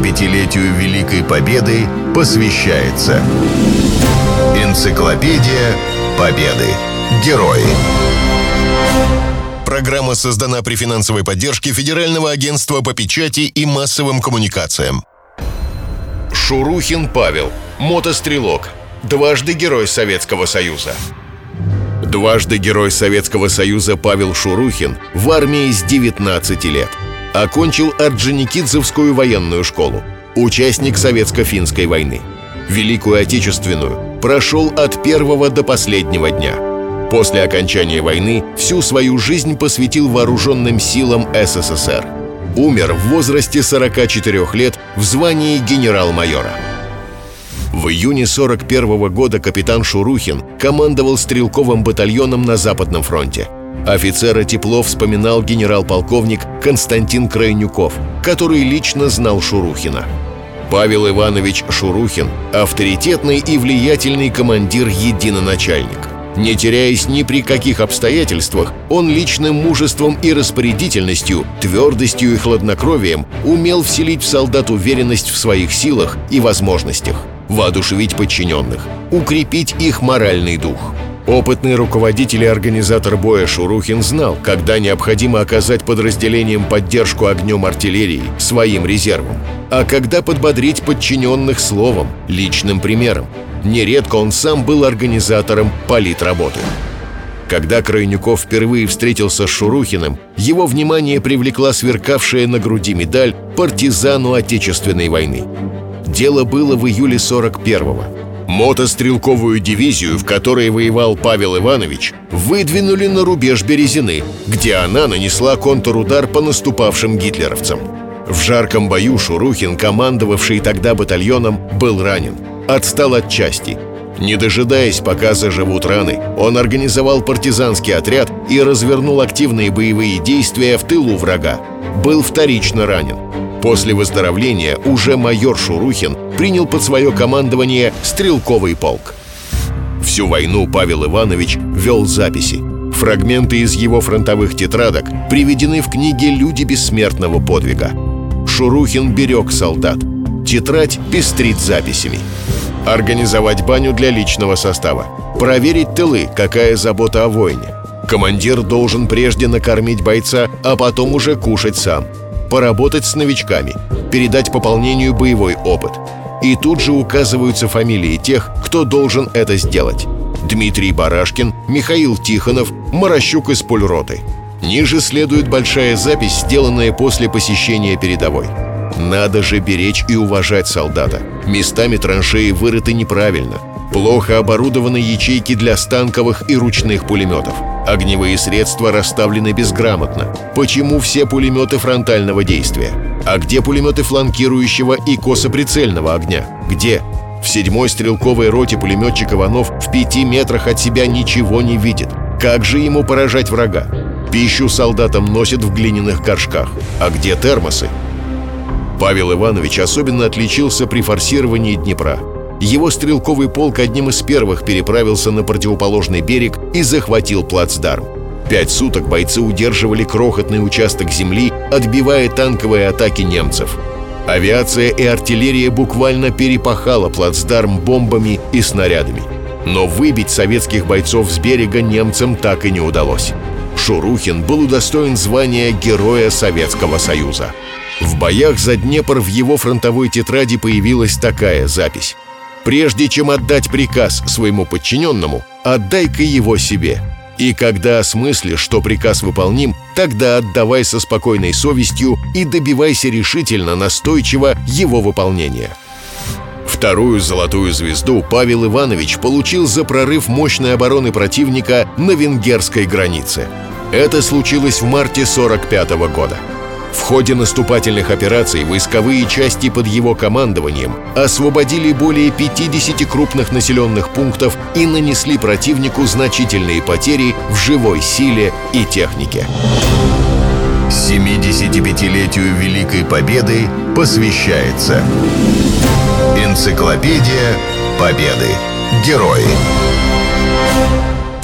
75-летию Великой Победы посвящается Энциклопедия Победы. Герои. Программа создана при финансовой поддержке Федерального агентства по печати и массовым коммуникациям. Шурухин Павел, мотострелок, дважды Герой Советского Союза. Дважды Герой Советского Союза Павел Шурухин в армии с 19 лет. Окончил Орджоникидзевскую военную школу. Участник Советско-финской войны. Великую Отечественную прошел от первого до последнего дня. После окончания войны всю свою жизнь посвятил вооруженным силам СССР. Умер в возрасте 44 лет в звании генерал-майора. В июне 41 года капитан Шурухин командовал стрелковым батальоном на Западном фронте. Офицера тепло вспоминал генерал-полковник Константин Крайнюков, который лично знал Шурухина. Павел Иванович Шурухин – авторитетный и влиятельный командир-единоначальник. Не теряясь ни при каких обстоятельствах, он личным мужеством и распорядительностью, твердостью и хладнокровием умел вселить в солдат уверенность в своих силах и возможностях воодушевить подчиненных, укрепить их моральный дух. Опытный руководитель и организатор боя Шурухин знал, когда необходимо оказать подразделениям поддержку огнем артиллерии, своим резервом, а когда подбодрить подчиненных словом, личным примером. Нередко он сам был организатором политработы. Когда Крайнюков впервые встретился с Шурухиным, его внимание привлекла сверкавшая на груди медаль партизану Отечественной войны. Дело было в июле 41-го. Мотострелковую дивизию, в которой воевал Павел Иванович, выдвинули на рубеж Березины, где она нанесла контрудар по наступавшим гитлеровцам. В жарком бою Шурухин, командовавший тогда батальоном, был ранен. Отстал от части. Не дожидаясь, пока заживут раны, он организовал партизанский отряд и развернул активные боевые действия в тылу врага. Был вторично ранен. После выздоровления уже майор Шурухин принял под свое командование стрелковый полк. Всю войну Павел Иванович вел записи. Фрагменты из его фронтовых тетрадок приведены в книге «Люди бессмертного подвига». Шурухин берег солдат. Тетрадь пестрит записями. Организовать баню для личного состава. Проверить тылы, какая забота о воине. Командир должен прежде накормить бойца, а потом уже кушать сам – поработать с новичками, передать пополнению боевой опыт. И тут же указываются фамилии тех, кто должен это сделать. Дмитрий Барашкин, Михаил Тихонов, Морощук из пульроты. Ниже следует большая запись, сделанная после посещения передовой. Надо же беречь и уважать солдата. Местами траншеи вырыты неправильно. Плохо оборудованы ячейки для станковых и ручных пулеметов. Огневые средства расставлены безграмотно. Почему все пулеметы фронтального действия? А где пулеметы фланкирующего и косоприцельного огня? Где? В седьмой стрелковой роте пулеметчик Иванов в пяти метрах от себя ничего не видит. Как же ему поражать врага? Пищу солдатам носят в глиняных горшках. А где термосы? Павел Иванович особенно отличился при форсировании Днепра. Его стрелковый полк одним из первых переправился на противоположный берег и захватил плацдарм. Пять суток бойцы удерживали крохотный участок земли, отбивая танковые атаки немцев. Авиация и артиллерия буквально перепахала плацдарм бомбами и снарядами. Но выбить советских бойцов с берега немцам так и не удалось. Шурухин был удостоен звания Героя Советского Союза. В боях за Днепр в его фронтовой тетради появилась такая запись. Прежде чем отдать приказ своему подчиненному, отдай-ка его себе. И когда осмыслишь, что приказ выполним, тогда отдавай со спокойной совестью и добивайся решительно, настойчиво его выполнения. Вторую золотую звезду Павел Иванович получил за прорыв мощной обороны противника на венгерской границе. Это случилось в марте 45 года. В ходе наступательных операций войсковые части под его командованием освободили более 50 крупных населенных пунктов и нанесли противнику значительные потери в живой силе и технике. 75-летию Великой Победы посвящается Энциклопедия Победы. Герои.